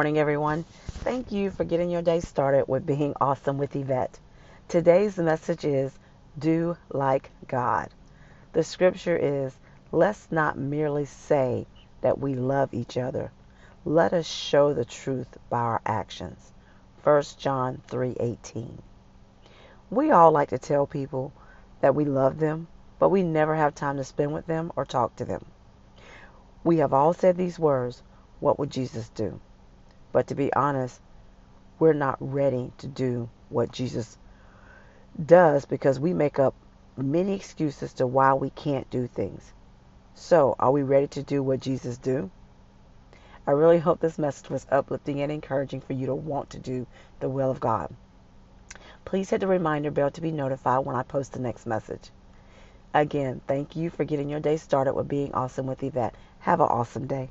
Morning, everyone. Thank you for getting your day started with being awesome with Yvette. Today's message is do like God. The scripture is let's not merely say that we love each other. Let us show the truth by our actions. 1 John 3:18. We all like to tell people that we love them, but we never have time to spend with them or talk to them. We have all said these words, what would Jesus do? But to be honest, we're not ready to do what Jesus does because we make up many excuses to why we can't do things. So, are we ready to do what Jesus do? I really hope this message was uplifting and encouraging for you to want to do the will of God. Please hit the reminder bell to be notified when I post the next message. Again, thank you for getting your day started with being awesome with Yvette. Have an awesome day.